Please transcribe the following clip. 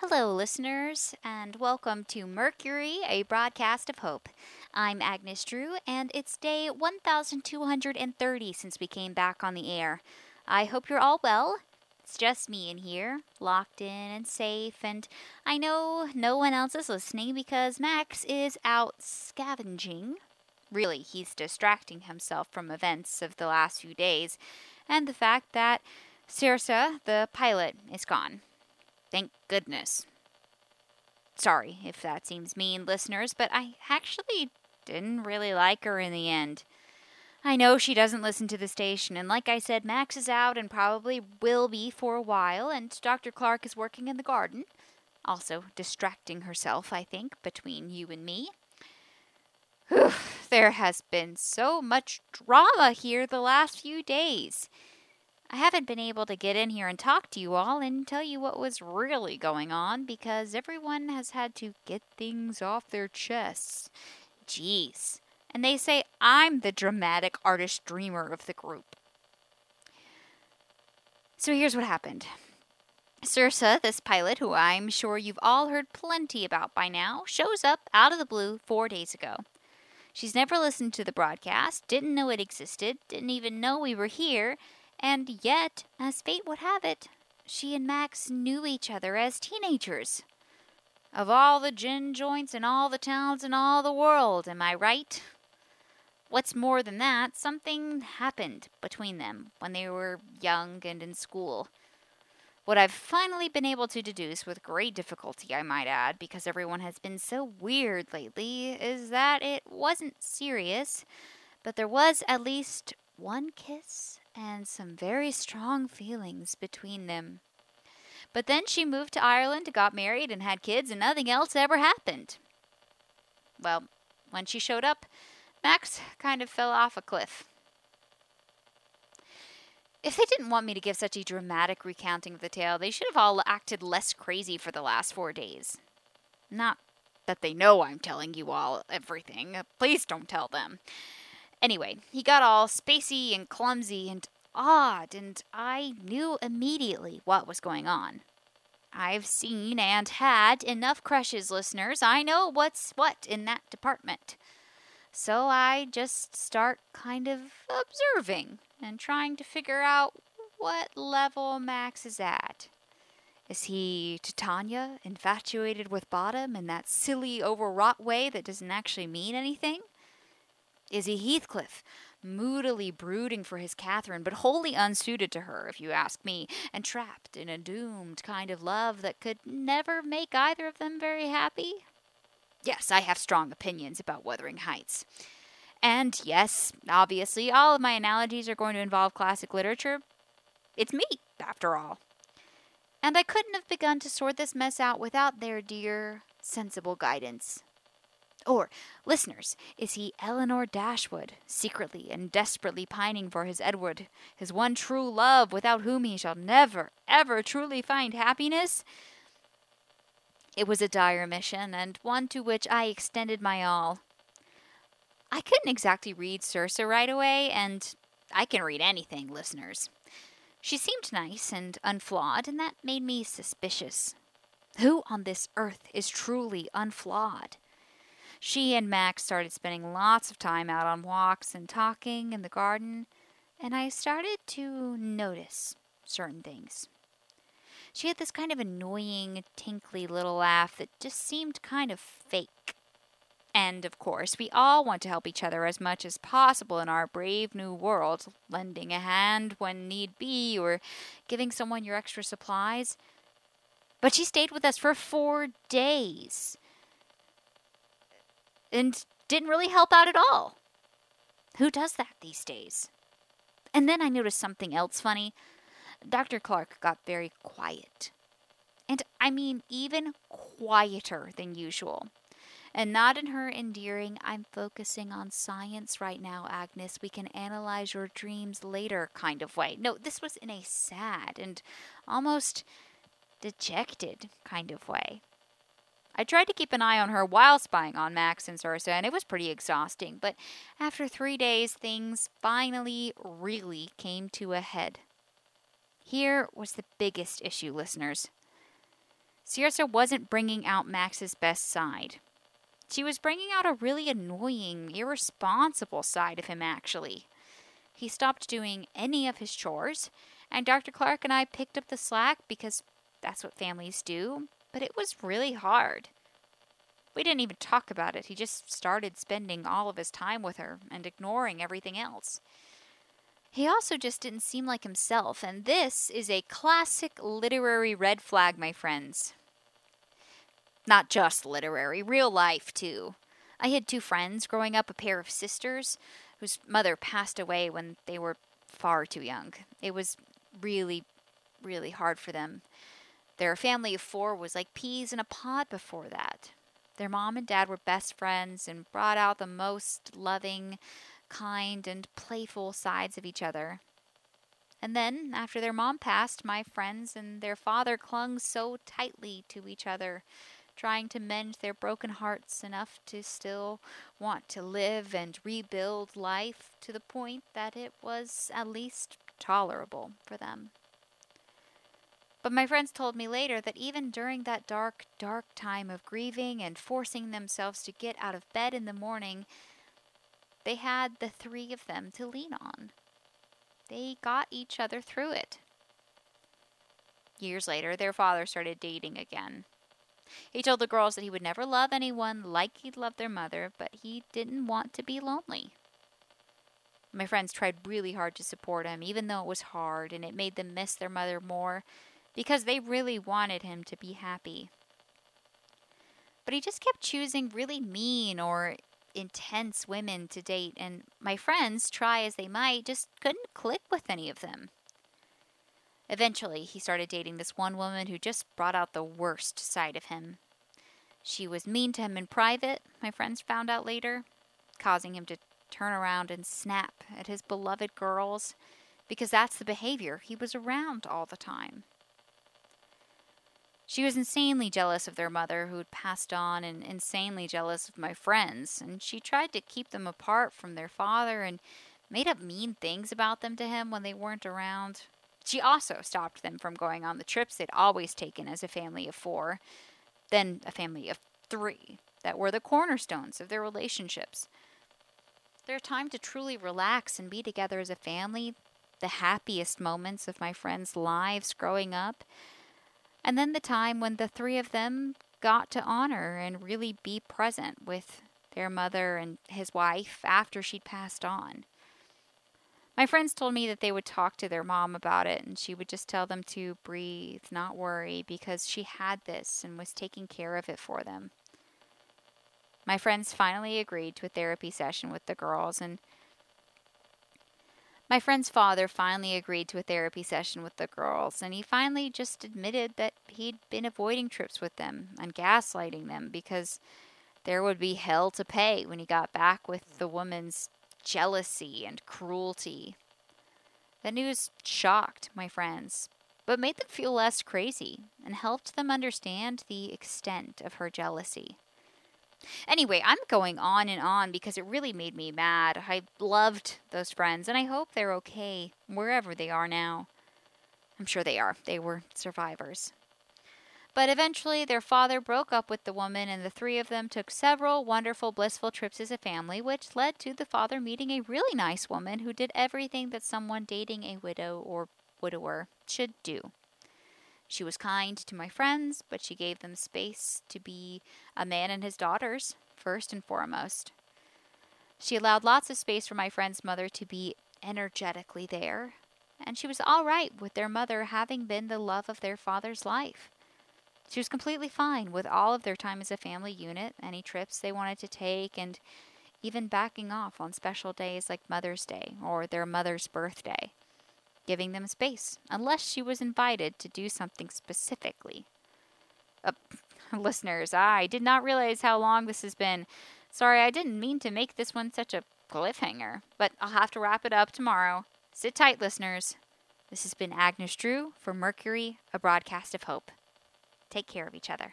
Hello, listeners, and welcome to Mercury, a broadcast of hope. I'm Agnes Drew, and it's day 1230 since we came back on the air. I hope you're all well. It's just me in here, locked in and safe, and I know no one else is listening because Max is out scavenging. Really, he's distracting himself from events of the last few days and the fact that Circe, the pilot, is gone. Thank goodness. Sorry if that seems mean, listeners, but I actually didn't really like her in the end. I know she doesn't listen to the station, and like I said, Max is out and probably will be for a while, and Dr. Clark is working in the garden. Also, distracting herself, I think, between you and me. Whew, there has been so much drama here the last few days. I haven't been able to get in here and talk to you all and tell you what was really going on because everyone has had to get things off their chests. Jeez. And they say I'm the dramatic artist dreamer of the group. So here's what happened. Circe, this pilot, who I'm sure you've all heard plenty about by now, shows up out of the blue four days ago. She's never listened to the broadcast, didn't know it existed, didn't even know we were here, and yet, as fate would have it, she and Max knew each other as teenagers. Of all the gin joints in all the towns in all the world, am I right? What's more than that, something happened between them when they were young and in school. What I've finally been able to deduce with great difficulty, I might add, because everyone has been so weird lately, is that it wasn't serious, but there was at least one kiss and some very strong feelings between them. But then she moved to Ireland, got married, and had kids, and nothing else ever happened. Well, when she showed up, Max kind of fell off a cliff. If they didn't want me to give such a dramatic recounting of the tale, they should have all acted less crazy for the last four days. Not that they know I'm telling you all everything. Please don't tell them. Anyway, he got all spacey and clumsy and odd, and I knew immediately what was going on. I've seen and had enough crushes, listeners. I know what's what in that department. So I just start kind of observing and trying to figure out what level Max is at. Is he Titania, infatuated with Bottom in that silly, overwrought way that doesn't actually mean anything? Is he Heathcliff, moodily brooding for his Catherine, but wholly unsuited to her, if you ask me, and trapped in a doomed kind of love that could never make either of them very happy? Yes, I have strong opinions about Wuthering Heights. And yes, obviously, all of my analogies are going to involve classic literature. It's me, after all. And I couldn't have begun to sort this mess out without their dear, sensible guidance. Or, listeners, is he Elinor Dashwood, secretly and desperately pining for his Edward, his one true love, without whom he shall never, ever truly find happiness? It was a dire mission, and one to which I extended my all. I couldn't exactly read Circe right away, and I can read anything, listeners. She seemed nice and unflawed, and that made me suspicious. Who on this earth is truly unflawed? She and Max started spending lots of time out on walks and talking in the garden, and I started to notice certain things. She had this kind of annoying, tinkly little laugh that just seemed kind of fake. And of course, we all want to help each other as much as possible in our brave new world, lending a hand when need be or giving someone your extra supplies. But she stayed with us for four days and didn't really help out at all. Who does that these days? And then I noticed something else funny. Dr. Clark got very quiet. And I mean, even quieter than usual. And not in her endearing, I'm focusing on science right now, Agnes. We can analyze your dreams later kind of way. No, this was in a sad and almost dejected kind of way. I tried to keep an eye on her while spying on Max and Circe, and it was pretty exhausting. But after three days, things finally really came to a head. Here was the biggest issue, listeners. Circe wasn't bringing out Max's best side. She was bringing out a really annoying, irresponsible side of him, actually. He stopped doing any of his chores, and Dr. Clark and I picked up the slack because that's what families do, but it was really hard. We didn't even talk about it. He just started spending all of his time with her and ignoring everything else. He also just didn't seem like himself, and this is a classic literary red flag, my friends. Not just literary, real life, too. I had two friends growing up, a pair of sisters, whose mother passed away when they were far too young. It was really, really hard for them. Their family of four was like peas in a pod before that. Their mom and dad were best friends and brought out the most loving, kind, and playful sides of each other. And then, after their mom passed, my friends and their father clung so tightly to each other trying to mend their broken hearts enough to still want to live and rebuild life to the point that it was at least tolerable for them. But my friends told me later that even during that dark, dark time of grieving and forcing themselves to get out of bed in the morning, they had the three of them to lean on. They got each other through it. Years later, their father started dating again. He told the girls that he would never love anyone like he'd loved their mother, but he didn't want to be lonely. My friends tried really hard to support him, even though it was hard and it made them miss their mother more because they really wanted him to be happy. But he just kept choosing really mean or intense women to date, and my friends, try as they might, just couldn't click with any of them. Eventually, he started dating this one woman who just brought out the worst side of him. She was mean to him in private, my friends found out later, causing him to turn around and snap at his beloved girls because that's the behavior he was around all the time. She was insanely jealous of their mother, who had passed on, and insanely jealous of my friends, and she tried to keep them apart from their father and made up mean things about them to him when they weren't around. She also stopped them from going on the trips they'd always taken as a family of four, then a family of three, that were the cornerstones of their relationships. Their time to truly relax and be together as a family, the happiest moments of my friends' lives growing up, and then the time when the three of them got to honor and really be present with their mother and his wife after she'd passed on. My friends told me that they would talk to their mom about it and she would just tell them to breathe, not worry, because she had this and was taking care of it for them. My friends finally agreed to a therapy session with the girls and my friend's father finally agreed to a therapy session with the girls, and he finally just admitted that he'd been avoiding trips with them and gaslighting them because there would be hell to pay when he got back with the woman's jealousy and cruelty. The news shocked my friends, but made them feel less crazy and helped them understand the extent of her jealousy. Anyway, I'm going on and on because it really made me mad. I loved those friends, and I hope they're okay wherever they are now. I'm sure they are. They were survivors. But eventually, their father broke up with the woman, and the three of them took several wonderful, blissful trips as a family, which led to the father meeting a really nice woman who did everything that someone dating a widow or widower should do. She was kind to my friends, but she gave them space to be a man and his daughters, first and foremost. She allowed lots of space for my friend's mother to be energetically there, and she was all right with their mother having been the love of their father's life. She was completely fine with all of their time as a family unit, any trips they wanted to take, and even backing off on special days like Mother's Day or their mother's birthday, giving them space, unless she was invited to do something specifically. Uh, listeners, I did not realize how long this has been. Sorry, I didn't mean to make this one such a cliffhanger, but I'll have to wrap it up tomorrow. Sit tight, listeners. This has been Agnes Drew for Mercury, a broadcast of hope. Take care of each other.